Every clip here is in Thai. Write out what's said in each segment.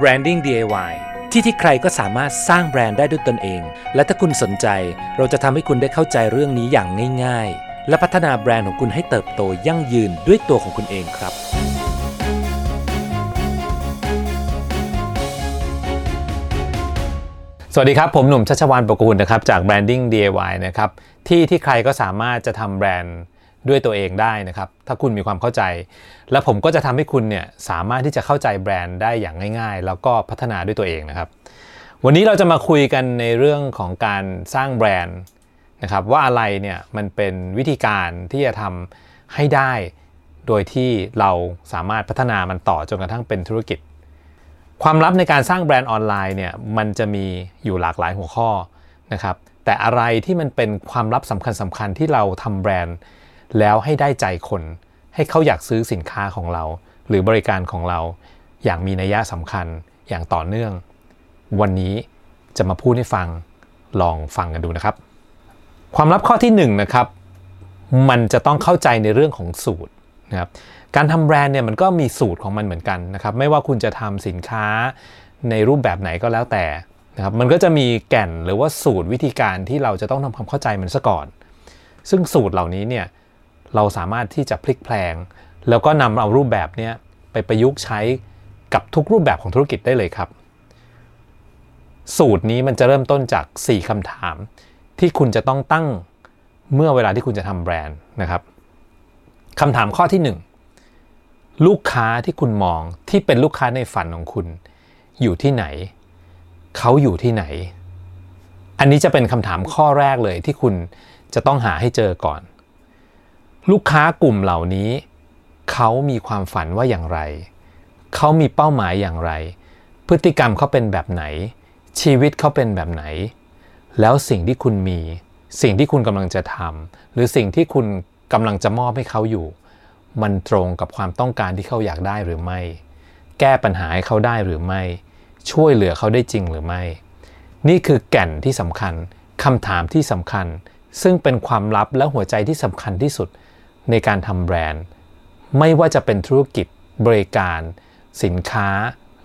Branding DIY ที่ที่ใครก็สามารถสร้างแบรนด์ได้ด้วยตนเอง และถ้าคุณสนใจ เราจะทำให้คุณได้เข้าใจเรื่องนี้อย่างง่าย ๆ และพัฒนาแบรนด์ของคุณให้เติบโตยั่งยืนด้วยตัวของคุณเองครับ สวัสดีครับ ผมหนุ่มชัชวานประกูลนะครับ จาก Branding DIY นะครับ ที่ที่ใครก็สามารถจะทำแบรนด์ ด้วยตัวเองได้นะครับ ถ้าคุณมีความเข้าใจ และผมก็จะทำให้คุณเนี่ยสามารถที่จะเข้าใจแบรนด์ได้อย่างง่าย ๆ แล้วก็พัฒนาด้วยตัวเองนะครับ วันนี้เราจะมาคุยกันในเรื่องของการสร้างแบรนด์นะครับว่าอะไรเนี่ยมันเป็นวิธีการที่จะทำให้ได้ โดยที่เราสามารถพัฒนามันต่อจนกระทั่งเป็นธุรกิจ ความลับในการสร้างแบรนด์ออนไลน์เนี่ยมันจะมีอยู่หลากหลายหัวข้อนะครับแต่อะไรที่มันเป็นความลับสำคัญสำคัญที่เราทำแบรนด์ แล้วให้ได้ใจคน ให้เขาอยากซื้อสินค้าของเรา หรือบริการของเรา อย่างมีนัยยะสำคัญอย่างต่อเนื่อง วันนี้จะมาพูดให้ฟังลองฟังกันดูนะครับ ความลับข้อที่1นนะครับ มันจะต้องเข้าใจในเรื่องของสูตรนะครับการทำแบรนด์เนี่ยมันก็มีสูตรของมันเหมือนกันนะครับ ไม่ว่าคุณจะทำสินค้าในรูปแบบไหนก็แล้วแต่นะครับมันก็จะมีแก่นหรือว่าสูตรวิธีการที่เราจะต้องทำความเข้าใจมันซะก่อน ซึ่งสูตรเหล่านี้เนี่ย เราสามารถที่จะพลิกแพลง แล้วก็นำเอารูปแบบนี้ไปประยุกต์ใช้กับทุกรูปแบบของธุรกิจได้เลยครับ สูตรนี้มันจะเริ่มต้นจาก 4คำถาม ที่คุณจะต้องตั้งเมื่อเวลาที่คุณจะทำแบรนด์นะครับคำถามข้อที่ 1 ลูกค้าที่คุณมองที่เป็นลูกค้าในฝันของคุณ อยู่ที่ไหน เขาอยู่ที่ไหน อันนี้จะเป็นคำถามข้อแรกเลยที่คุณจะต้องหาให้เจอก่อน ลูกค้ากลุ่มเหล่านี้ เขามีความฝันว่าอย่างไร เขามีเป้าหมายอย่างไร พฤติกรรมเขาเป็นแบบไหน ชีวิตเขาเป็นแบบไหน แล้วสิ่งที่คุณมี สิ่งที่คุณกำลังจะทำหรือสิ่งที่คุณกำลังจะมอบให้เขาอยู่ มันตรงกับความต้องการที่เขาอยากได้หรือไม่ แก้ปัญหาให้เขาได้หรือไม่ ช่วยเหลือเขาได้จริงหรือไม่ นี่คือแก่นที่สำคัญคำถามที่สำคัญ ซึ่งเป็นความลับและหัวใจที่สำคัญที่สุด ในการทำแบรนด์ ไม่ว่าจะเป็นธุรกิจบริการ สินค้า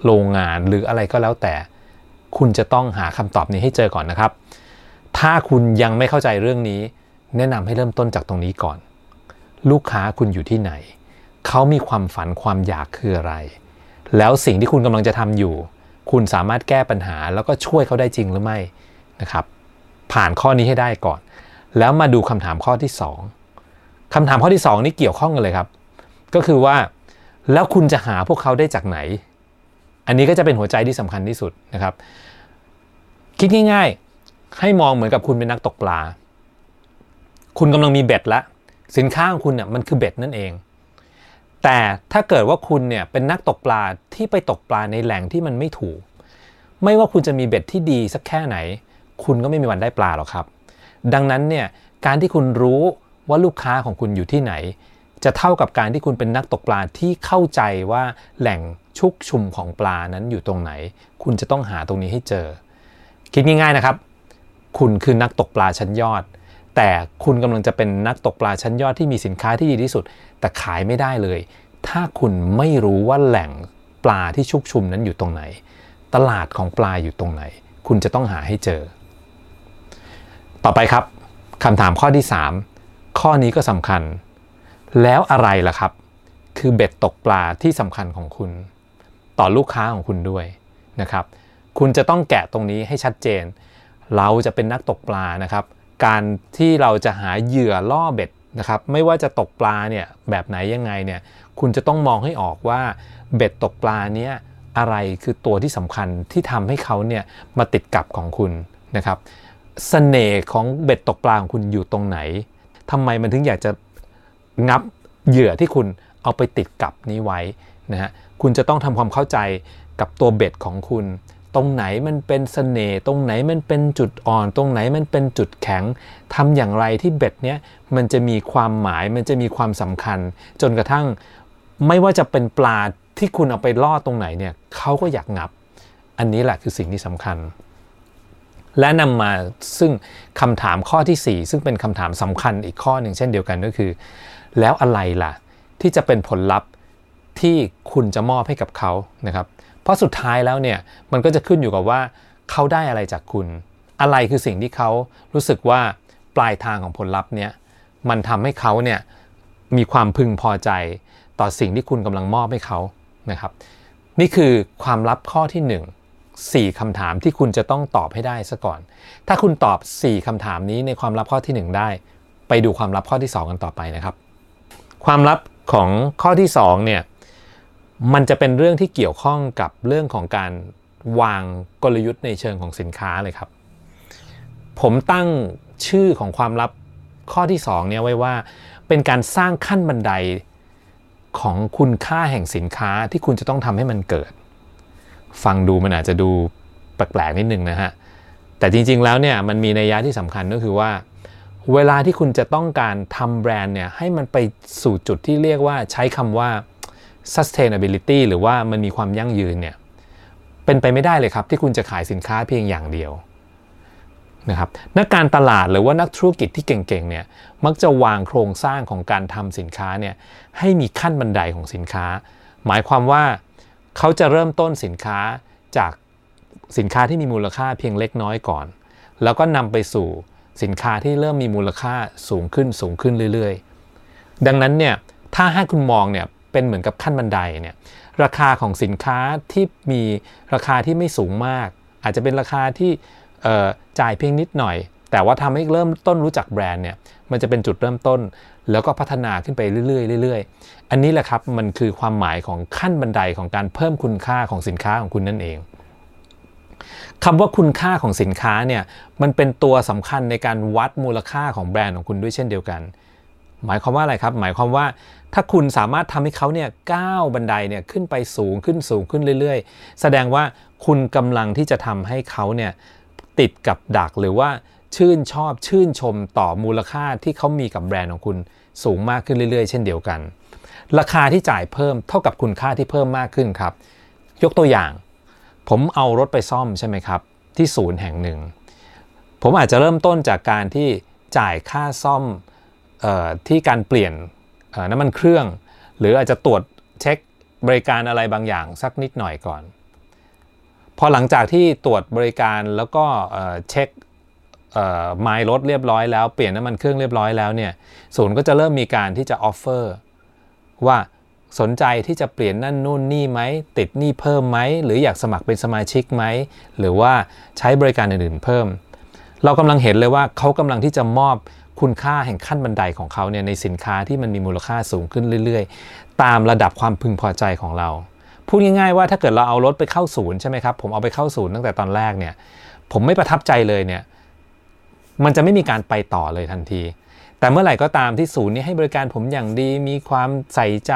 โรงงานหรืออะไรก็แล้วแต่ คุณจะต้องหาคำตอบนี้ให้เจอก่อนนะครับ ถ้าคุณยังไม่เข้าใจเรื่องนี้ แนะนำให้เริ่มต้นจากตรงนี้ก่อน ลูกค้าคุณอยู่ที่ไหน เขามีความฝันความอยากคืออะไร แล้วสิ่งที่คุณกำลังจะทำอยู่ คุณสามารถแก้ปัญหาแล้วก็ช่วยเขาได้จริงหรือไม่นะครับ ผ่านข้อนี้ให้ได้ก่อน แล้วมาดูคำถามข้อที่ 2 คำถามข้อที่ 2 นี่เกี่ยวข้องกันเลยครับ ก็คือว่าแล้วคุณจะหาพวกเขาได้จากไหน อันนี้ก็จะเป็นหัวใจที่สำคัญที่สุดนะครับ คิดง่ายๆ ให้มองเหมือนกับคุณเป็นนักตกปลา คุณกำลังมีเบ็ดแล้วสินค้าของคุณเนี่ยมันคือเบ็ดนั่นเอง แต่ถ้าเกิดว่าคุณเนี่ยเป็นนักตกปลาที่ไปตกปลาในแหล่งที่มันไม่ถูก ไม่ว่าคุณจะมีเบ็ดที่ดีสักแค่ไหน คุณก็ไม่มีวันได้ปลาหรอกครับ ดังนั้นเนี่ยการที่คุณรู้ ว่าลูกค้าของคุณอยู่ที่ไหน จะเท่ากับการที่คุณเป็นนักตกปลาที่เข้าใจว่าแหล่งชุกชุมของปลานั้นอยู่ตรงไหน คุณจะต้องหาตรงนี้ให้เจอ คิดง่ายๆนะครับ คุณคือนักตกปลาชั้นยอด แต่คุณกำลังจะเป็นนักตกปลาชั้นยอดที่มีสินค้าที่ดีที่สุด แต่ขายไม่ได้เลย ถ้าคุณไม่รู้ว่าแหล่งปลาที่ชุกชุมนั้นอยู่ตรงไหน ตลาดของปลาอยู่ตรงไหน คุณจะต้องหาให้เจอ ต่อไปครับคำถามข้อที่ 3 ข้อนี้ก็สำคัญ แล้วอะไรล่ะครับ คือเบ็ดตกปลาที่สำคัญของคุณ ต่อลูกค้าของคุณด้วยนะครับ คุณจะต้องแกะตรงนี้ให้ชัดเจน เราจะเป็นนักตกปลานะครับ การที่เราจะหาเหยื่อล่อเบ็ดนะครับไม่ว่าจะตกปลาเนี่ยแบบไหนยังไงเนี่ยคุณจะต้องมองให้ออกว่าเบ็ดตกปลาเนี้ยอะไรคือตัวที่สำคัญที่ทำให้เขาเนี่ยมาติดกับของคุณนะครับสเสน่ห์ของเบ็ดตกปลาของคุณอยู่ตรงไหน ทำไมมันถึงอยากจะงับเหยื่อที่คุณเอาไปติดกับนี้ไว้นะฮะคุณจะต้องทำความเข้าใจกับตัวเบ็ดของคุณ ตรงไหนมันเป็นสเสน่ห์ตรงไหนมันเป็นจุดอ่อน ตรงไหนมันเป็นจุดแข็งทำอย่างไรที่เบ็ดเนี้ยมันจะมีความหมายมันจะมีความสำคัญ จนกระทั่งไม่ว่าจะเป็นปลาที่คุณเอาไปล่อตรงไหนเนี่ยเขาก็อยากงับ อันนี้แหละคือสิ่งที่สำคัญ และนำมาซึ่งคำถามข้อที่ 4 ซึ่งเป็นคำถามสำคัญอีกข้อหนึ่งเช่นเดียวกันก็คือ แล้วอะไรล่ะ ที่จะเป็นผลลัพธ์ที่คุณจะมอบให้กับเขานะครับ เพราะสุดท้ายแล้วเนี่ยมันก็จะขึ้นอยู่กับว่าเขาได้อะไรจากคุณ อะไรคือสิ่งที่เขารู้สึกว่าปลายทางของผลลัพธ์เนี่ยมันทำให้เขาเนี่ยมีความพึงพอใจต่อสิ่งที่คุณกำลังมอบให้เขานะครับ นี่คือความลับข้อที่ 1 4คำถามที่คุณจะต้องตอบให้ได้ซะก่อน ถ้าคุณตอบ 4คำถามนี้ในความลับข้อที่ 1 ได้ ไปดูความลับข้อที่ 2 กันต่อไปนะครับ ความลับของข้อที่ 2 เนี่ย มันจะเป็นเรื่องที่เกี่ยวข้องกับเรื่องของการวางกลยุทธ์ในเชิงของสินค้าเลยครับ ผมตั้งชื่อของความลับข้อที่ 2 เนี่ยไว้ว่า เป็นการสร้างขั้นบันไดของคุณค่าแห่งสินค้าที่คุณจะต้องทำให้มันเกิด ฟังดูมันอาจจะดูแปลกๆนิดนึงนะฮะ แต่จริงๆแล้วเนี่ยมันมีนัยยะที่สำคัญก็คือว่า เวลาที่คุณจะต้องการทำแบรนด์เนี่ยให้มันไปสู่จุดที่เรียกว่าใช้คำว่า sustainability หรือว่ามันมีความยั่งยืนเนี่ยเป็นไปไม่ได้เลยครับ ที่คุณจะขายสินค้าเพียงอย่างเดียวนะครับนักการตลาดหรือว่านักธุรกิจที่เก่งๆเนี่ยมักจะวางโครงสร้างของการทำสินค้าเนี่ยให้มีขั้นบันไดของสินค้า หมายความว่า เขาจะเริ่มต้นสินค้าจากสินค้าที่มีมูลค่าเพียงเล็กน้อยก่อน แล้วก็นำไปสู่สินค้าที่เริ่มมีมูลค่าสูงขึ้นสูงขึ้นเรื่อยๆ ดังนั้นเนี่ยถ้าให้คุณมองเนี่ยเป็นเหมือนกับขั้นบันไดเนี่ยราคาของสินค้าที่มีราคาที่ไม่สูงมาก อาจจะเป็นราคาที่จ่ายเพียงนิดหน่อย แต่ว่าทำให้เริ่มต้นรู้จักแบรนด์เนี่ยมันจะเป็นจุดเริ่มต้น แล้วก็พัฒนาขึ้นไปเรื่อยๆเรื่อยๆ อันนี้แหละครับมันคือความหมายของขั้นบันไดของการเพิ่มคุณค่าของสินค้าของคุณนั่นเองคำว่าคุณค่าของสินค้าเนี่ยมันเป็นตัวสำคัญในการวัดมูลค่าของแบรนด์ของคุณด้วยเช่นเดียวกัน หมายความว่าอะไรครับ หมายความว่าถ้าคุณสามารถทำให้เขาเนี่ยก้าวบันไดเนี่ยขึ้นไปสูงขึ้นสูงขึ้นเรื่อย ๆ แสดงว่าคุณกำลังที่จะทำให้เขาเนี่ยติดกับดักหรือว่าชื่นชอบชื่นชมต่อมูลค่าที่เขามีกับแบรนด์ของคุณ สูงมากขึ้นเรื่อยๆ เช่นเดียวกัน ราคาที่จ่ายเพิ่มเท่ากับคุณค่าที่เพิ่มมากขึ้นครับ ยกตัวอย่าง ผมเอารถไปซ่อมใช่ไหมครับ ที่ศูนย์แห่งหนึ่ง ผมอาจจะเริ่มต้นจากการที่จ่ายค่าซ่อมออที่การเปลี่ยนน้ำมันเครื่อง หรืออาจจะตรวจเช็คบริการอะไรบางอย่างสักนิดหน่อยก่อน พอหลังจากที่ตรวจบริการแล้วก็เช็ค ไมล์รถเรียบร้อยแล้วเปลี่ยนน้ำมันเครื่องเรียบร้อยแล้วเนี่ยศูนย์ก็จะเริ่มมีการที่จะออฟเฟอร์ว่าสนใจที่จะเปลี่ยนนั่นนู่นนี่ไหม ติดนี่เพิ่มไหม หรืออยากสมัครเป็นสมาชิกไหม หรือว่าใช้บริการอื่นๆเพิ่ม เรากำลังเห็นเลยว่าเขากำลังที่จะมอบคุณค่าแห่งขั้นบันไดของเขาเนี่ยในสินค้าที่มันมีมูลค่าสูงขึ้นเรื่อยๆ ตามระดับความพึงพอใจของเรา พูดง่ายๆว่าถ้าเกิดเราเอารถไปเข้าศูนย์ใช่ไหมครับผมเอาไปเข้าศูนย์ตั้งแต่ตอนแรกเนี่ยผมไม่ประทับใจเลยเนี่ย มันจะไม่มีการไปต่อเลยทันที แต่เมื่อไหร่ก็ตามที่ศูนย์นี้ให้บริการผมอย่างดี มีความใส่ใจ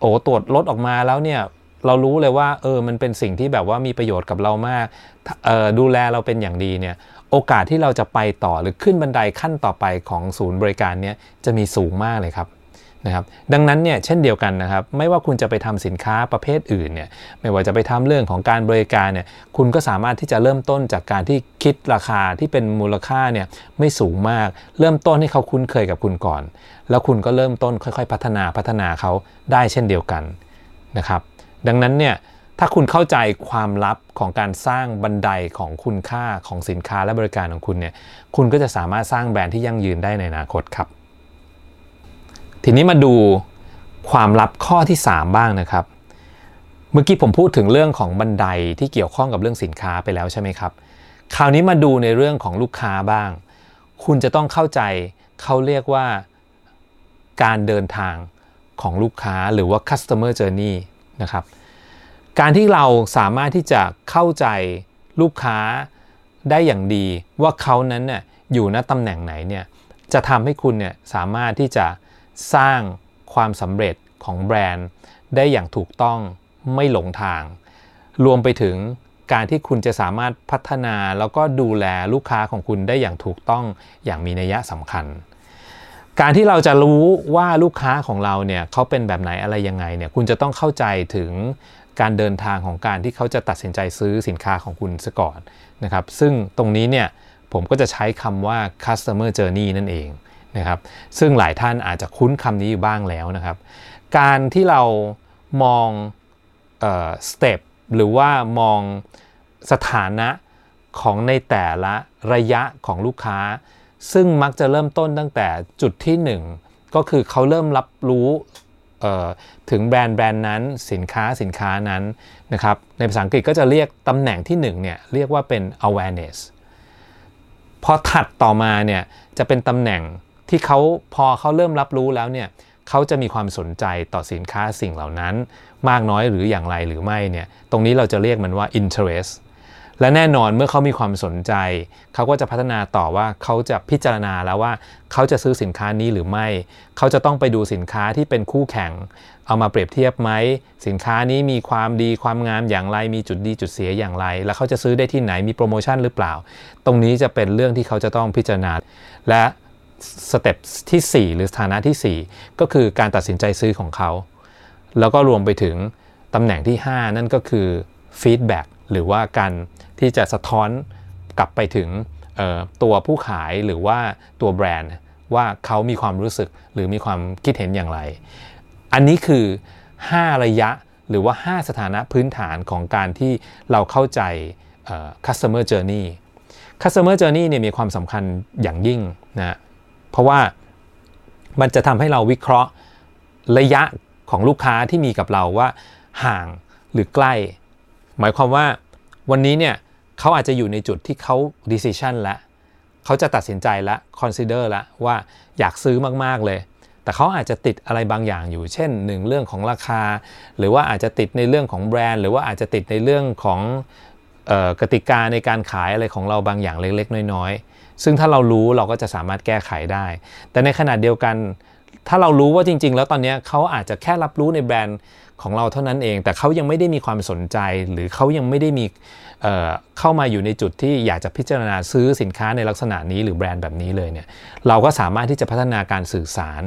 โอ้ตรวจรถออกมาแล้วเนี่ยเรารู้เลยว่าเออมันเป็นสิ่งที่แบบว่ามีประโยชน์กับเรามากออดูแลเราเป็นอย่างดีเนี่ยโอกาสที่เราจะไปต่อหรือขึ้นบันไดขั้นต่อไปของศูนย์บริการเนี้ยจะมีสูงมากเลยครับ นะครับดังนั้นเนี่ยเช่นเดียวกันนะครับไม่ว่าคุณจะไปทำสินค้าประเภทอื่นเนี่ยไม่ว่าจะไปทำเรื่องของการบริการเนี่ยคุณก็สามารถที่จะเริ่มต้นจากการที่คิดราคาที่เป็นมูลค่าเนี่ยไม่สูงมาก เริ่มต้นให้เขาคุ้นเคยกับคุณก่อน แล้วคุณก็เริ่มต้นค่อยๆ พัฒนาพัฒนาเขาได้เช่นเดียวกันนะครับดังนั้นเนี่ยถ้าคุณเข้าใจความลับของการสร้างบันไดของคุณค่าของสินค้าและบริการของคุณเนี่ยคุณก็จะสามารถสร้างแบรนด์ที่ยั่งยืนได้ในอนาคตครับ ทีนี้มาดูความลับข้อที่ 3 บ้างนะครับ เมื่อกี้ผมพูดถึงเรื่องของบันไดที่เกี่ยวข้องกับเรื่องสินค้าไปแล้วใช่ไหมครับ คราวนี้มาดูในเรื่องของลูกค้าบ้าง คุณจะต้องเข้าใจเขาเรียกว่าการเดินทางของลูกค้าหรือว่า customer journey นะครับ การที่เราสามารถที่จะเข้าใจลูกค้าได้อย่างดีว่าเขานั้นเนี่ยอยู่ณตำแหน่งไหนเนี่ยจะทำให้คุณเนี่ยสามารถที่จะ สร้างความสำเร็จของแบรนด์ ได้อย่างถูกต้องไม่หลงทาง รวมไปถึงการที่คุณจะสามารถพัฒนาแล้วก็ดูแลลูกค้าของคุณได้อย่างถูกต้องอย่างมีนัยสำคัญ การที่เราจะรู้ว่าลูกค้าของเราเนี่ยเขาเป็นแบบไหนอะไรยังไงเนี่ยคุณจะต้องเข้าใจถึงการเดินทางของการที่เขาจะตัดสินใจซื้อสินค้าของคุณซะก่อนนะครับ ซึ่งตรงนี้เนี่ยผมก็จะใช้คำว่า customer journey นั่นเอง นะครับซึ่งหลายท่านอาจจะคุ้นคำนี้อยู่บ้างแล้วนะครับ การที่เรามองสเต็ปหรือว่ามองสถานะของในแต่ละระยะของลูกค้า ซึ่งมักจะเริ่มต้นตั้งแต่จุดที่ 1 ก็คือเขาเริ่มรับรู้ถึงแบรนด์แบรนด์นั้นสินค้าสินค้านั้นนะครับในภาษาอังกฤษก็จะเรียกตำแหน่งที่1เนี่ยเรียกว่าเป็น awareness พอถัดต่อมาเนี่ยจะเป็นตำแหน่ง ที่เขาพอเขาเริ่มรับรู้แล้วเนี่ยเขาจะมีความสนใจต่อสินค้าสิ่งเหล่านั้น มากน้อยหรืออย่างไรหรือไม่เนี่ยตรงนี้เราจะเรียกมันว่า interest และแน่นอนเมื่อเขามีความสนใจ เขาก็จะพัฒนาต่อว่าเขาจะพิจารณาแล้วว่าเขาจะซื้อสินค้านี้หรือไม่ เขาจะต้องไปดูสินค้าที่เป็นคู่แข่ง เอามาเปรียบเทียบไหม สินค้านี้มีความดีความงามอย่างไร มีจุดดีจุดเสียอย่างไร แล้วเขาจะซื้อได้ที่ไหนมีโปรโมชั่นหรือเปล่า ตรงนี้จะเป็นเรื่องที่เขาจะต้องพิจารณา และ สเต็ปที่ 4 หรือสถานะที่ 4 ก็คือการตัดสินใจซื้อของเขา แล้วก็รวมไปถึงตำแหน่งที่ 5 นั่นก็คือฟีดแบ็กหรือว่าการที่จะสะท้อนกลับไปถึงตัวผู้ขายหรือว่าตัวแบรนด์ว่าเขามีความรู้สึกหรือมีความคิดเห็นอย่างไร อันนี้คือ 5 ระยะหรือว่า 5 สถานะพื้นฐานของการที่เราเข้าใจ customer journey customer journey เนี่ยมีความสำคัญอย่างยิ่งนะ ราะว่ามันจะทำให้เราวิเคราะห์ระยะของลูกค้าที่มีกับเราว่าห่างหรือใกล้ หมายความว่าวันนี้เนี่ยเขาอาจจะอยู่ในจุดที่เขา decision แล้วเขาจะตัดสินใจแล้ว consider แล้วว่าอยากซื้อมาก ๆ เลย แต่เขาอาจจะติดอะไรบางอย่างอยู่ เช่นหนึ่งเรื่องของราคา หรือว่าอาจจะติดในเรื่องของแบรนด์ หรือว่าอาจจะติดในเรื่องของกติกาในการขายอะไรของเราบางอย่างเล็ก ๆ น้อย ๆ ซึ่งถ้าเรารู้เราก็จะสามารถแก้ไขได้ แต่ในขณะเดียวกัน ถ้าเรารู้ว่าจริง ๆ แล้วตอนนี้เขาอาจจะแค่รับรู้ในแบรนด์ของเราเท่านั้นเอง แต่เขายังไม่ได้มีความสนใจ หรือเขายังไม่ได้มีเเข้ามาอยู่ในจุดที่อยากจะพิจารณาซื้อสินค้าในลักษณะนี้หรือแบรนด์แบบนี้เลยเนี่ยเราก็สามารถที่จะพัฒนาการสื่อสาร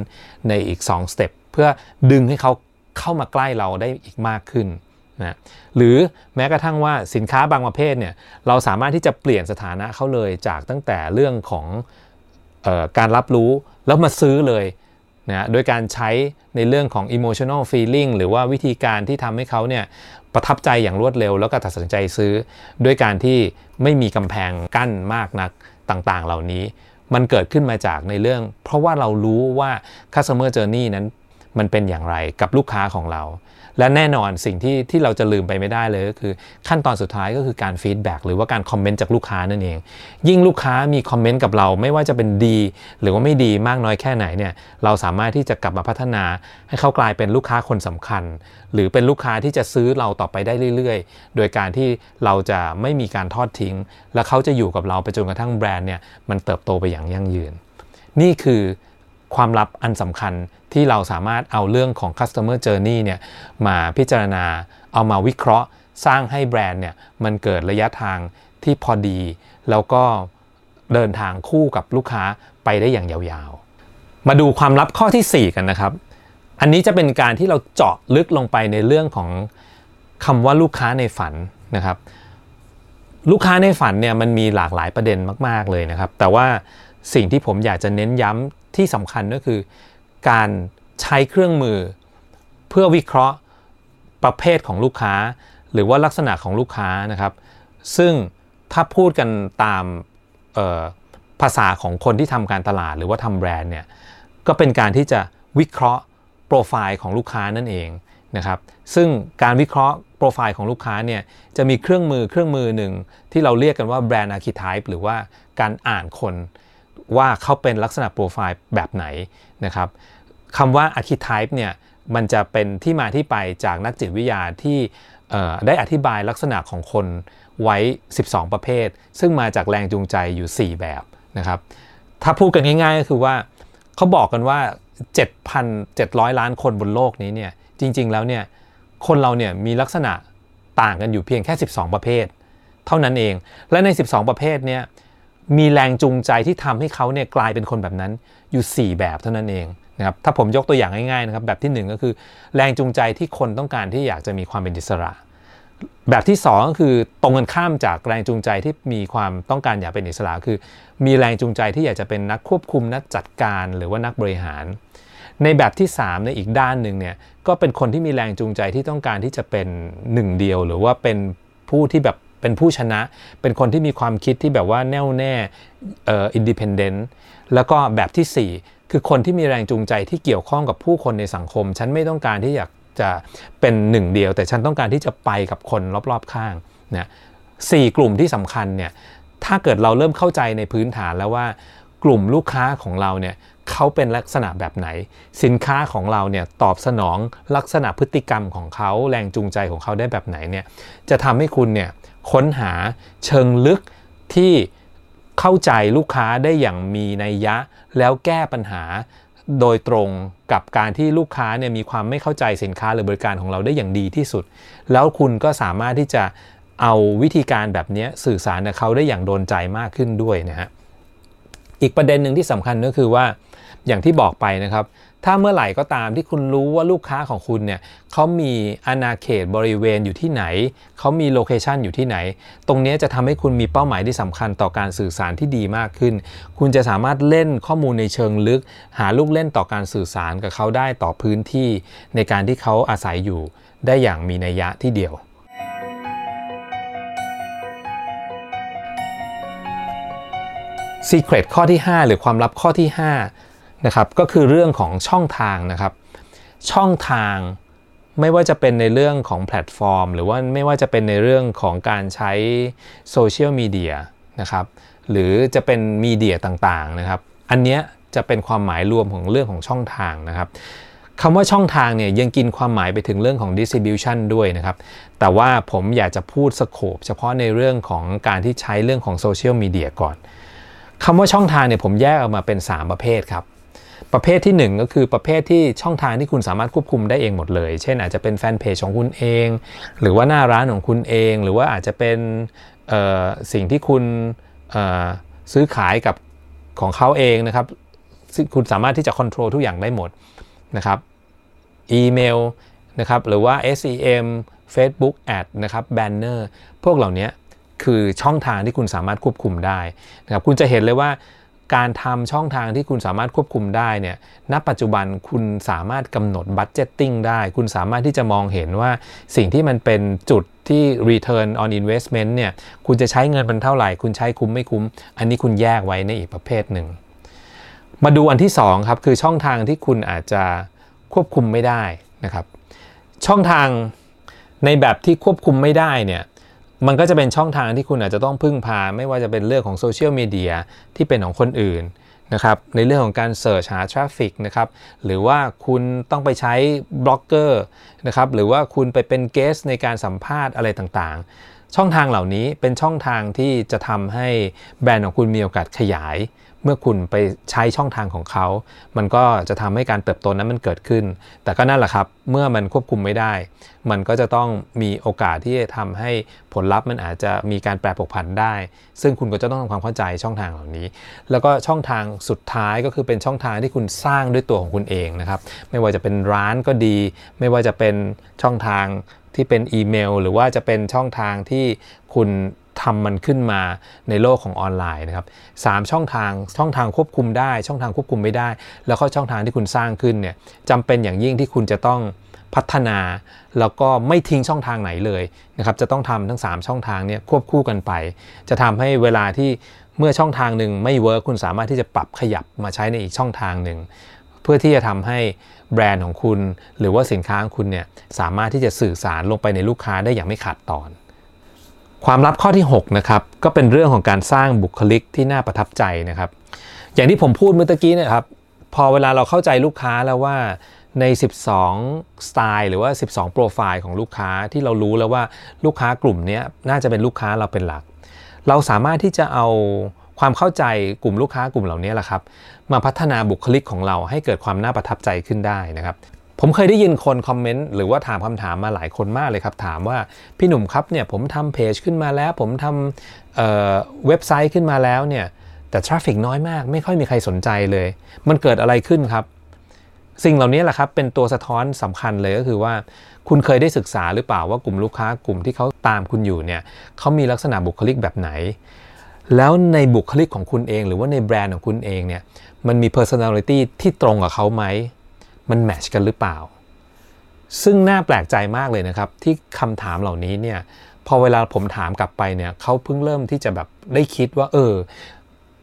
ในอีก2สเต็ปเพื่อดึงให้เขาเข้ามาใกล้เราได้อีกมากขึ้น นะหรือแม้กระทั่งว่าสินค้าบางประเภทเนี่ยเราสามารถที่จะเปลี่ยนสถานะเขาเลยจากตั้งแต่เรื่องของออการรับรู้แล้วมาซื้อเลยนะโดยการใช้ในเรื่องของ emotional feeling หรือว่าวิธีการที่ทำให้เขาเนี่ยประทับใจอย่างรวดเร็ว แล้วก็ตัดสินใจซื้อ ด้วยการที่ไม่มีกำแพงกั้นมากนักต่างๆ เหล่านี้ มันเกิดขึ้นมาจากในเรื่อง เพราะว่าเรารู้ว่า customer journey นั้นมันเป็นอย่างไรกับลูกค้าของเรา และแน่นอนสิ่งที่ที่เราจะลืมไปไม่ได้เลยก็คือ ขั้นตอนสุดท้ายก็คือการ feedback หรือว่าการคอมเมนต์จากลูกค้านั่นเอง ยิ่งลูกค้ามีคอมเมนต์กับเราไม่ว่าจะเป็นดี หรือว่าไม่ดีมากน้อยแค่ไหนเนี่ยเราสามารถที่จะกลับมาพัฒนาให้เขากลายเป็นลูกค้าคนสำคัญ หรือเป็นลูกค้าที่จะซื้อเราต่อไปได้เรื่อย ๆ โดยการที่เราจะไม่มีการทอดทิ้ง และเขาจะอยู่กับเราไปจนกระทั่งแบรนด์เนี่ยมันเติบโตไปอย่างยั่งยืน นี่คือ ความลับอันสำคัญที่เราสามารถเอาเรื่องของ customer journey เนี่ยมาพิจารณาเอามาวิเคราะห์ สร้างให้แบรนด์เนี่ยมันเกิดระยะทางที่พอดี แล้วก็เดินทางคู่กับลูกค้าไปได้อย่างยาวๆ มาดูความลับข้อที่ 4 กันนะครับ อันนี้จะเป็นการที่เราเจาะลึกลงไปในเรื่องของคำว่าลูกค้าในฝันนะครับ ลูกค้าในฝันเนี่ยมันมีหลากหลายประเด็นมาก ๆเลยนะครับ แต่ว่าสิ่งที่ผมอยากจะเน้นย้ำ ที่สำคัญก็คือ การใช้เครื่องมือ เพื่อวิเคราะห์ประเภทของลูกค้า หรือว่าลักษณะของลูกค้านะครับ ซึ่งถ้าพูดกันตามภาษาของคนที่ทำการตลาดหรือว่าทำแบรนด์เนี่ยก็เป็นการที่จะวิเคราะห์โปรไฟล์ของลูกค้านั่นเองนะครับ ซึ่งการวิเคราะห์โปรไฟล์ของลูกค้าเนี่ยจะมีเครื่องมือเครื่องมือหนึ่งที่เราเรียกกันว่าแบรนด์อาร์คิไทป์หรือว่าการอ่านคน ว่าเขาเป็นลักษณะโปรไฟล์แบบไหนนะครับคำว่า archetype เนี่ยมันจะเป็นที่มาที่ไปจากนักจิตวิทยาที่ได้อธิบายลักษณะของคนไว้ 12 ประเภท ซึ่งมาจากแรงจูงใจอยู่ 4 แบบนะครับ ถ้าพูดกันง่ายๆก็คือว่าเขาบอกกันว่า 7,700 ล้านคนบนโลกนี้เนี่ยจริงๆแล้วเนี่ยคนเราเนี่ยมีลักษณะต่างกันอยู่เพียงแค่ 12 ประเภท เท่านั้นเอง และใน 12 ประเภทเนี่ย มีแรงจูงใจที่ทำให้เขาเนี่ยกลายเป็นคนแบบนั้นอยู่ 4 แบบเท่านั้นเองนะครับถ้าผมยกตัวอย่างง่ายๆนะครับแบบที่ 1 ก็คือ แรงจูงใจที่คนต้องการที่อยากจะมีความเป็นอิสระ แบบที่ 2 ก็คือตรงกันข้ามจากแรงจูงใจที่มีความต้องการอยากเป็นอิสระ คือ มีแรงจูงใจที่อยากจะเป็นนักควบคุมนักจัดการหรือว่านักบริหาร ในแบบที่3ในอีกด้านหนึ่งเนี่ยก็เป็นคนที่มีแรงจูงใจที่ต้องการที่จะเป็นหนึ่งเดียว หรือว่าเป็นผู้ที่แบบ เป็นผู้ชนะ เป็นคนที่มีความคิดที่แบบว่าแน่วแน่เอ่อ independent แล้วก็แบบที่ 4 คือคนที่มีแรงจูงใจที่เกี่ยวข้องกับผู้คนในสังคม ฉันไม่ต้องการที่อยากจะเป็นหนึ่งเดียว แต่ฉันต้องการที่จะไปกับคนรอบๆข้างนะสี่กลุ่มที่สำคัญเนี่ยถ้าเกิดเราเริ่มเข้าใจในพื้นฐานแล้วว่ากลุ่มลูกค้าของเราเนี่ยเขาเป็นลักษณะแบบไหน สินค้าของเราเนี่ยตอบสนองลักษณะพฤติกรรมของเขาแรงจูงใจของเขาได้แบบไหนเนี่ยจะทำให้คุณเนี่ย ค้นหาเชิงลึกที่เข้าใจลูกค้าได้อย่างมีนัยยะ แล้วแก้ปัญหาโดยตรงกับการที่ลูกค้าเนี่ยมีความไม่เข้าใจสินค้าหรือบริการของเราได้อย่างดีที่สุด แล้วคุณก็สามารถที่จะเอาวิธีการแบบนี้สื่อสารกับเขาได้อย่างโดนใจมากขึ้นด้วยนะฮะอีกประเด็นหนึ่งที่สำคัญก็คือว่า อย่างที่บอกไปนะครับ ถ้าเมื่อไหร่ก็ตามที่คุณรู้ว่าลูกค้าของคุณเนี่ยเขามีอาณาเขตบริเวณอยู่ที่ไหน เขามีโลเคชันอยู่ที่ไหน ตรงนี้จะทำให้คุณมีเป้าหมายที่สำคัญต่อการสื่อสารที่ดีมากขึ้น คุณจะสามารถเล่นข้อมูลในเชิงลึก หาลูกเล่นต่อการสื่อสารกับเขาได้ต่อพื้นที่ ในการที่เขาอาศัยอยู่ได้อย่างมีนัยยะที่เดียว Secret ข้อที่ 5 หรือความลับข้อที่ 5 นะครับก็คือเรื่องของช่องทางนะครับ ช่องทางไม่ว่าจะเป็นในเรื่องของแพลตฟอร์ม หรือว่าไม่ว่าจะเป็นในเรื่องของการใช้โซเชียลมีเดียนะครับหรือจะเป็น media ต่างๆนะครับ อันเนี้ยจะเป็นความหมายรวมของเรื่องของช่องทางนะครับคำว่าช่องทางเนี่ยยังกินความหมายไปถึงเรื่องของ distribution ด้วยนะครับ แต่ว่าผมอยากจะพูดสโคปเฉพาะในเรื่องของการที่ใช้เรื่องของโซเชียลมีเดียก่อนคำว่าช่องทางเนี่ยผมแยกออกมาเป็น 3 ประเภทครับ ประเภทที่ 1 ก็คือประเภทที่ช่องทางที่คุณสามารถควบคุมได้เองหมดเลย เช่นอาจจะเป็นแฟนเพจของคุณเอง หรือว่าหน้าร้านของคุณเอง หรือว่าอาจจะเป็นสิ่งที่คุณซื้อขายกับของเขาเองนะครับคุณสามารถที่จะควบคุมทุกอย่างได้หมดนะครับอีเมลนะครับหรือว่า SEM Facebook Ad นะครับ banner พวกเหล่านี้คือช่องทางที่คุณสามารถควบคุมได้นะครับคุณจะเห็นเลยว่า การทำช่องทางที่คุณสามารถควบคุมได้เนี่ย ณ ปัจจุบันคุณสามารถกำหนด budgeting ได้ คุณสามารถที่จะมองเห็นว่าสิ่งที่มันเป็นจุดที่ return on investment เนี่ย คุณจะใช้เงินเป็นเท่าไหร่ คุณใช้คุ้มไม่คุ้ม อันนี้คุณแยกไว้ในอีกประเภทหนึ่ง มาดูอันที่ 2 ครับ คือช่องทางที่คุณอาจจะควบคุมไม่ได้นะครับ ช่องทางในแบบที่ควบคุมไม่ได้เนี่ย มันก็จะเป็นช่องทางที่คุณอาจจะต้องพึ่งพา ไม่ว่าจะเป็นเรื่องของโซเชียลมีเดียที่เป็นของคนอื่นนะครับในเรื่องของการ search หา traffic นะครับหรือว่าคุณต้องไปใช้บล็อกเกอร์นะครับหรือว่าคุณไปเป็นเกสในการสัมภาษณ์อะไรต่างๆ ช่องทางเหล่านี้เป็นช่องทางที่จะทำให้แบรนด์ของคุณมีโอกาสขยาย เมื่อคุณไปใช้ช่องทางของเขา มันก็จะทำให้การเติบโตนั้นมันเกิดขึ้น แต่ก็นั่นแหละครับ เมื่อมันควบคุมไม่ได้ มันก็จะต้องมีโอกาสที่จะทำให้ผลลัพธ์มันอาจจะมีการแปรผกผันได้ ซึ่งคุณก็จะต้องทำความเข้าใจช่องทางเหล่านี้ แล้วก็ช่องทางสุดท้ายก็คือเป็นช่องทางที่คุณสร้างด้วยตัวของคุณเองนะครับ ไม่ว่าจะเป็นร้านก็ดี ไม่ว่าจะเป็นช่องทางที่เป็นอีเมล หรือว่าจะเป็นช่องทางที่คุณ ทำมันขึ้นมาในโลกของออนไลน์นะครับสช่องทางช่องทางควบคุมได้ ช่องทางควบคุมไม่ได้ แล้วก็ช่องทางที่คุณสร้างขึ้นเนี่ยจำเป็นอย่างยิ่งที่คุณจะต้องพัฒนาแล้วก็ไม่ทิ้งช่องทางไหนเลยนะครับจะต้องทำทั้ง 3 ช่องทางเนี่ยควบคู่กันไป จะทำให้เวลาที่เมื่อช่องทางหนึ่งไม่เวิร์คคุณสามารถที่จะปรับขยับมาใช้ในอีกช่องทางหนึ่งเพื่อที่จะทำให้แบรนด์ของคุณ หรือว่าสินค้าของคุณเนี่ยสามารถที่จะสื่อสารลงไปในลูกค้าได้อย่างไม่ขาดตอน ความลับข้อที่6นะครับก็เป็นเรื่องของการสร้างบุคลิกที่น่าประทับใจนะครับ อย่างที่ผมพูดเมื่อกี้นะครับ พอเวลาเราเข้าใจลูกค้าแล้วว่าใน 12 สไตล์ หรือว่า 12 โปรไฟล์ของลูกค้าที่เรารู้แล้วว่าลูกค้ากลุ่มนี้น่าจะเป็นลูกค้าเราเป็นหลัก เราสามารถที่จะเอาความเข้าใจกลุ่มลูกค้ากลุ่มเหล่านี้แหละครับ มาพัฒนาบุคลิกของเราให้เกิดความน่าประทับใจขึ้นได้นะครับ ผมเคยได้ยินคนคอมเมนต์หรือว่าถามคำถามมาหลายคนมากเลยครับ ถามว่าพี่หนุ่มครับเนี่ยผมทำเพจขึ้นมาแล้ว ผมทำเว็บไซต์ขึ้นมาแล้วเนี่ยแต่ traffic น้อยมาก ไม่ค่อยมีใครสนใจเลย มันเกิดอะไรขึ้นครับ สิ่งเหล่านี้แหละครับเป็นตัวสะท้อนสำคัญเลยก็คือว่า คุณเคยได้ศึกษาหรือเปล่าว่ากลุ่มลูกค้ากลุ่มที่เขาตามคุณอยู่เนี่ยเขามีลักษณะบุคลิกแบบไหน แล้วในบุคลิกของคุณเอง หรือว่าในแบรนด์ของคุณเองเนี่ยมันมี personality ที่ตรงกับเขาไหม มันแมชกันหรือเปล่า ซึ่งน่าแปลกใจมากเลยนะครับ ที่คำถามเหล่านี้เนี่ยพอเวลาผมถามกลับไปเนี่ยเขาเพิ่งเริ่มที่จะแบบได้คิดว่า เออ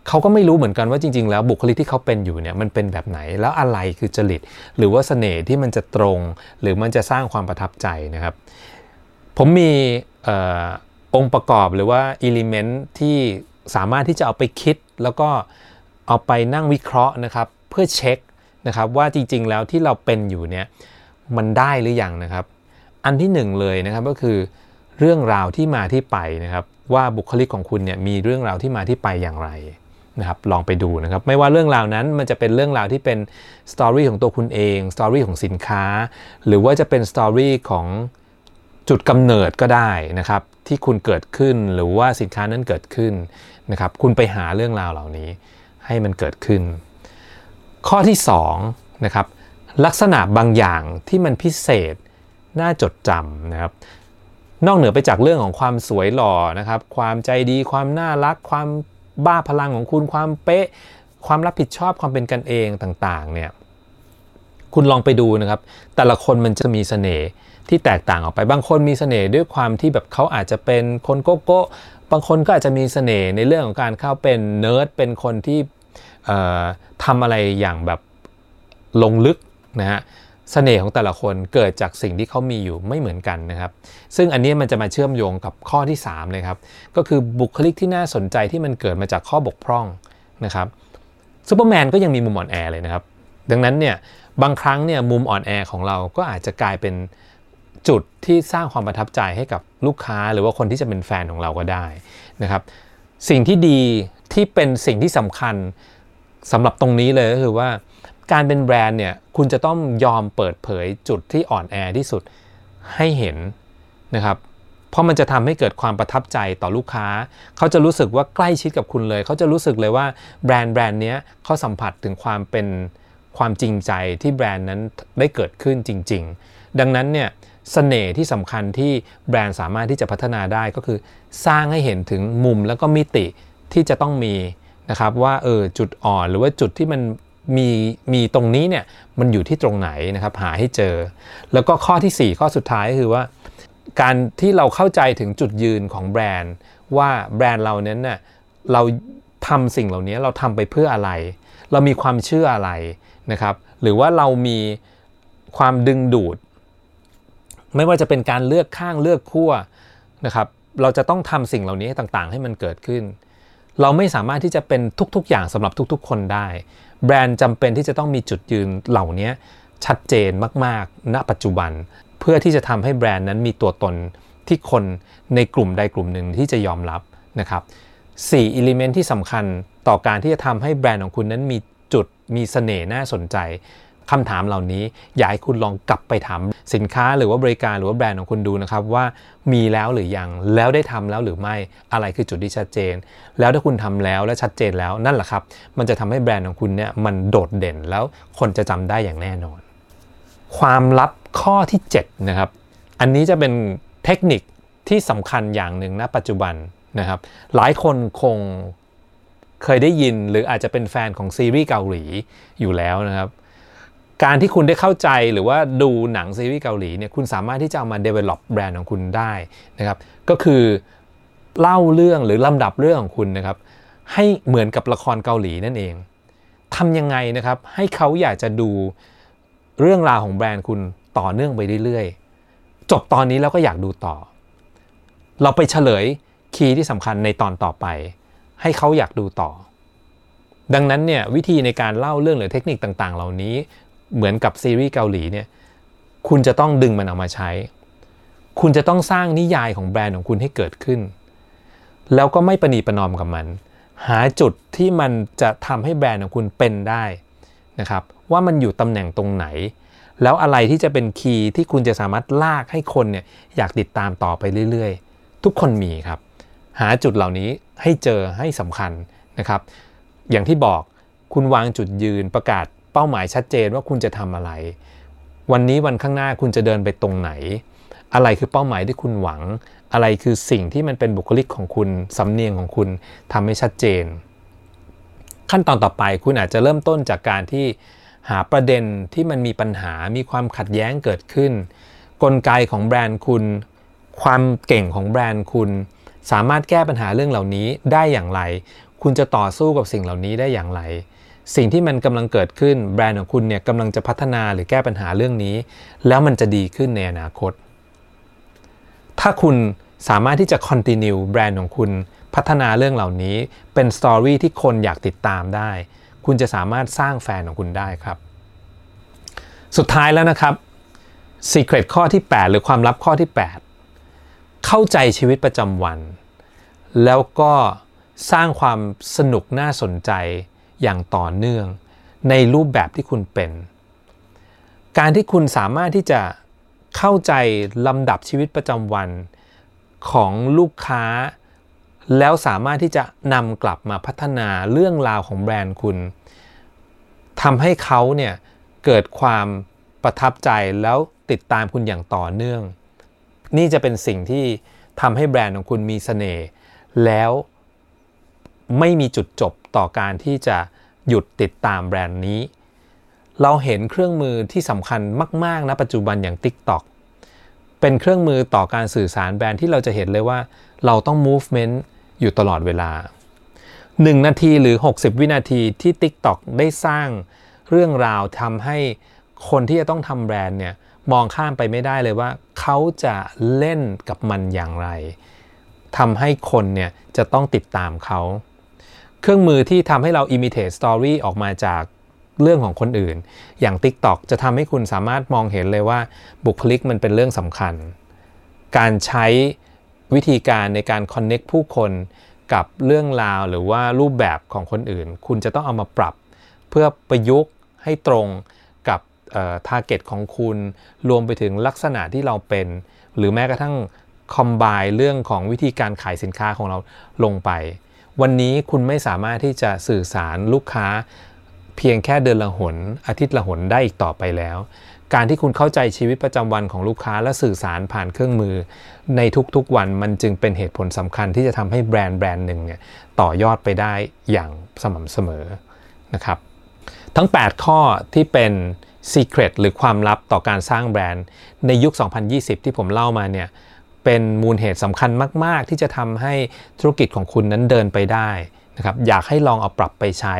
เขาก็ไม่รู้เหมือนกันว่าจริง ๆ แล้วบุคลิกที่เขาเป็นอยู่เนี่ยมันเป็นแบบไหนแล้วอะไรคือจริต หรือว่าเสน่ห์ที่มันจะตรง หรือมันจะสร้างความประทับใจนะครับ ผมมีอองค์ประกอบหรือว่าอิเลเมนต์ที่สามารถที่จะเอาไปคิด แล้วก็เอาไปนั่งวิเคราะห์นะครับ เพื่อเช็ค นะครับว่าจริงๆแล้วที่เราเป็นอยู่เนี่ยมันได้หรืออยังนะครับ อันที่หนึ่งเลยนะครับก็คือเรื่องราวที่มาที่ไปนะครับ ว่าบุคลิกของคุณเนี่ยมีเรื่องราวที่มาที่ไปอย่างไรนะครับลองไปดูนะครับ ไม่ว่าเรื่องราวนั้นมันจะเป็นเรื่องราวที่เป็น story ของตัวคุณเอง story ของสินค้า หรือว่าจะเป็น story ของจุดกำเนิดก็ได้นะครับ ที่คุณเกิดขึ้นหรือว่าสินค้านั้นเกิดขึ้นนะครับ คุณไปหาเรื่องราวเหล่านี้ให้มันเกิดขึ้น ข้อที่2นะครับลักษณะบางอย่างที่มันพิเศษน่าจดจำนะครับ นอกเหนือไปจากเรื่องของความสวยหล่อนะครับ ความใจดีความน่ารัก ความบ้าพลังของคุณความเป๊ะ ความรับผิดชอบความเป็นกันเองต่างๆเนี่ยคุณลองไปดูนะครับ แต่ละคนมันจะมีเสน่ห์ที่แตกต่างออกไปบางคนมีเสน่ห์ด้วยความที่แบบเขาอาจจะเป็นคนโก๊ะๆบางคนก็อาจจะมีเสน่ห์ในเรื่องของการเขาเป็นเนิร์ดเป็นคนที่ ทำอะไรอย่างแบบลงลึกนะฮะเสน่ห์ของแต่ละคนเกิดจากสิ่งที่เขามีอยู่ไม่เหมือนกันนะครับ ซึ่งอันนี้มันจะมาเชื่อมโยงกับข้อที่ 3 เลยครับ ก็คือบุคลิกที่น่าสนใจที่มันเกิดมาจากข้อบกพร่องนะครับซูเปอร์แมนก็ยังมีมุมอ่อนแอเลยนะครับ ดังนั้นเนี่ยบางครั้งเนี่ยมุมอ่อนแอของเราก็อาจจะกลายเป็นจุดที่สร้างความประทับใจให้กับลูกค้าหรือว่าคนที่จะเป็นแฟนของเราก็ได้นะครับ สิ่งที่ดีที่เป็นสิ่งที่สำคัญ สำหรับตรงนี้เลยก็คือว่า การเป็นแบรนด์เนี่ยคุณจะต้องยอมเปิดเผยจุดที่อ่อนแอที่สุดให้เห็นนะครับเพราะมันจะทำให้เกิดความประทับใจต่อลูกค้า เขาจะรู้สึกว่าใกล้ชิดกับคุณเลย เขาจะรู้สึกเลยว่าแบรนด์แบรนด์นี้เขาสัมผัสถึงความเป็นความจริงใจที่แบรนด์นั้นได้เกิดขึ้นจริง ๆ ดังนั้นเนี่ยสเสน่ห์ที่สำคัญที่แบรนด์สามารถที่จะพัฒนาได้ก็คือ สร้างให้เห็นถึงมุมแล้วก็มิติที่จะต้องมี นะครับว่าเออจุดอ่อนหรือว่าจุดที่มันมีมีตรงนี้เนี่ยมันอยู่ที่ตรงไหนนะครับหาให้เจอ แล้วก็ข้อที่ 4 ข้อสุดท้ายก็คือว่า การที่เราเข้าใจถึงจุดยืนของแบรนด์ ว่าแบรนด์เราเน้นน่ยเราทำสิ่งเหล่านี้เราทำไปเพื่ออะไร เรามีความเชื่ออะไรนะครับ หรือว่าเรามีความดึงดูด ไม่ว่าจะเป็นการเลือกข้างเลือกขั้วนะครับ เราจะต้องทำสิ่งเหล่านี้ต่างๆ ให้มันเกิดขึ้น เราไม่สามารถที่จะเป็นทุกๆ อย่างสำหรับทุกๆ คนได้ แบรนด์จำเป็นที่จะต้องมีจุดยืนเหล่านี้ชัดเจนมากๆ ณ ปัจจุบัน เพื่อที่จะทำให้แบรนด์นั้นมีตัวตนที่คนในกลุ่มใดกลุ่มหนึ่งที่จะยอมรับนะครับ4อิเลเมนที่สำคัญต่อการที่จะทำให้แบรนด์ของคุณนั้นมีจุดมีเสน่ห์น่าสนใจ คำถามเหล่านี้ อยากให้คุณลองกลับไปถามสินค้าหรือว่าบริการหรือว่าแบรนด์ของคุณดูนะครับว่ามีแล้วหรือยังแล้วได้ทำแล้วหรือไม่อะไรคือจุดที่ชัดเจน แล้วถ้าคุณทำแล้วและชัดเจนแล้วนั่นแหละครับ มันจะทำให้แบรนด์ของคุณเนี่ยมันโดดเด่นแล้วคนจะจำได้อย่างแน่นอน ความลับข้อที่7นะครับอันนี้จะเป็นเทคนิคที่สำคัญอย่างหนึ่งณปัจจุบันนะครับ หลายคนคงเคยได้ยินหรืออาจจะเป็นแฟนของซีรีส์เกาหลีอยู่แล้วนะครับ การที่คุณได้เข้าใจหรือว่าดูหนังซีรีส์เกาหลีเนี่ยคุณสามารถที่จะเอามา develop แบรนด์ของคุณได้นะครับก็คือเล่าเรื่องหรือลำดับเรื่องของคุณนะครับให้เหมือนกับละครเกาหลีนั่นเองทำยังไงนะครับให้เขาอยากจะดูเรื่องราวของแบรนด์คุณต่อเนื่องไปเรื่อยๆ จบตอนนี้แล้วก็อยากดูต่อ เราไปเฉลยคีย์ที่สำคัญในตอนต่อไป ให้เขาอยากดูต่อ ดังนั้นเนี่ยวิธีในการเล่าเรื่องหรือเทคนิคต่างๆ เหล่านี้ เหมือนกับซีรีส์เกาหลีเนี่ยคุณจะต้องดึงมันออกมาใช้ คุณจะต้องสร้างนิยายของแบรนด์ของคุณให้เกิดขึ้น แล้วก็ไม่ประนีประนอมกับมัน หาจุดที่มันจะทำให้แบรนด์ของคุณเป็นได้นะครับว่ามันอยู่ตำแหน่งตรงไหน แล้วอะไรที่จะเป็นคีย์ที่คุณจะสามารถลากให้คนเนี่ยอยากติดตามต่อไปเรื่อยๆ ทุกคนมีครับ หาจุดเหล่านี้ให้เจอให้สำคัญนะครับ อย่างที่บอกคุณวางจุดยืนประกาศ ป้าหมายชัดเจนว่าคุณจะทำอะไร วันนี้วันข้างหน้าคุณจะเดินไปตรงไหน อะไรคือเป้าหมายที่คุณหวัง อะไรคือสิ่งที่มันเป็นบุคลิกของคุณสำเนียงของคุณทำให้ชัดเจน ขั้นตอนต่อไปคุณอาจจะเริ่มต้นจากการที่หาประเด็นที่มันมีปัญหา มีความขัดแย้งเกิดขึ้น กลไกของแบรนด์คุณ ความเก่งของแบรนด์คุณ สามารถแก้ปัญหาเรื่องเหล่านี้ได้อย่างไร คุณจะต่อสู้กับสิ่งเหล่านี้ได้อย่างไร สิ่งที่มันกำลังเกิดขึ้นแบรนด์ของคุณเนี่ยกำลังจะพัฒนาหรือแก้ปัญหาเรื่องนี้ แล้วมันจะดีขึ้นในอนาคต ถ้าคุณสามารถที่จะ continue แบรนด์ของคุณพัฒนาเรื่องเหล่านี้เป็นสตอรี่ที่คนอยากติดตามได้ คุณจะสามารถสร้างแฟนของคุณได้ครับ สุดท้ายแล้วนะครับ Secret ข้อที่ 8 หรือความลับข้อที่ 8 เข้าใจชีวิตประจำวัน แล้วก็สร้างความสนุกน่าสนใจ อย่างต่อเนื่อง ในรูปแบบที่คุณเป็น การที่คุณสามารถที่จะเข้าใจลำดับชีวิตประจำวันของลูกค้า แล้วสามารถที่จะนำกลับมาพัฒนาเรื่องราวของแบรนด์คุณทำให้เขาเนี่ยเกิดความประทับใจแล้วติดตามคุณอย่างต่อเนื่อง นี่จะเป็นสิ่งที่ทำให้แบรนด์ของคุณมีเสน่ห์แล้วไม่มีจุดจบต่อการที่จะหยุดติดตามแบรนด์นี้ เราเห็นเครื่องมือที่สำคัญมากๆนะปัจจุบันอย่าง TikTok เป็นเครื่องมือต่อการสื่อสารแบรนด์ที่เราจะเห็นเลยว่าเราต้อง movement อยู่ตลอดเวลา 1 นาทีหรือ 60 วินาทีที่ TikTok ได้สร้างเรื่องราวทำให้คนที่จะต้องทำแบรนด์เนี่ยมองข้ามไปไม่ได้เลยว่า เขาจะเล่นกับมันอย่างไรทำให้คนเนี่ยจะต้องติดตามเขา เครื่องมือที่ทำให้เรา imitate story ออกมาจากเรื่องของคนอื่น อย่าง TikTok จะทำให้คุณสามารถมองเห็นเลยว่าบุคลิกมันเป็นเรื่องสำคัญ การใช้วิธีการในการ connect ผู้คนกับเรื่องราวหรือว่ารูปแบบของคนอื่น คุณจะต้องเอามาปรับ เพื่อประยุกต์ให้ตรงกับ target ของคุณ รวมไปถึงลักษณะที่เราเป็น หรือแม้กระทั่ง combine เรื่องของวิธีการขายสินค้าของเราลงไป วันนี้คุณไม่สามารถที่จะสื่อสารลูกค้า เพียงแค่เดือนละหน อาทิตย์ละหนได้อีกต่อไปแล้ว การที่คุณเข้าใจชีวิตประจำวันของลูกค้าและสื่อสารผ่านเครื่องมือ ในทุกๆวันมันจึงเป็นเหตุผลสำคัญที่จะทำให้แบรนด์แบรนด์หนึ่งเนี่ยต่อยอดไปได้อย่างสม่ำเสมอนะครับ ทั้ง 8 ข้อที่เป็น Secret หรือความลับต่อการสร้างแบรนด์ในยุค 2020 ที่ผมเล่ามาเนี่ย เป็นมูลเหตุสำคัญมาก ๆ ที่จะทำให้ธุรกิจของคุณนั้นเดินไปได้นะครับอยากให้ลองเอาปรับไปใช้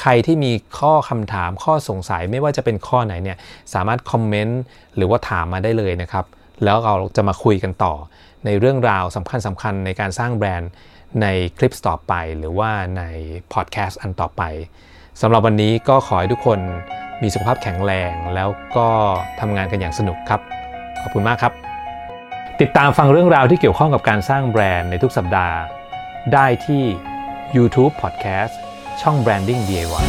ใครที่มีข้อคำถามข้อสงสัยไม่ว่าจะเป็นข้อไหนเนี่ยสามารถคอมเมนต์หรือว่าถามมาได้เลยนะครับ แล้วเราจะมาคุยกันต่อ ในเรื่องราวสำคัญสำคัญในการสร้างแบรนด์ในคลิปต่อไป หรือว่าในพอดแคสต์อันต่อไปสำหรับวันนี้ก็ขอให้ทุกคนมีสุขภาพแข็งแรง แล้วก็ทำงานกันอย่างสนุกครับ ขอบคุณมากครับ ติดตามฟังเรื่องราวที่เกี่ยวข้องกับการสร้างแบรนด์ในทุกสัปดาห์ ได้ที่ YouTube Podcast ช่อง Branding DIY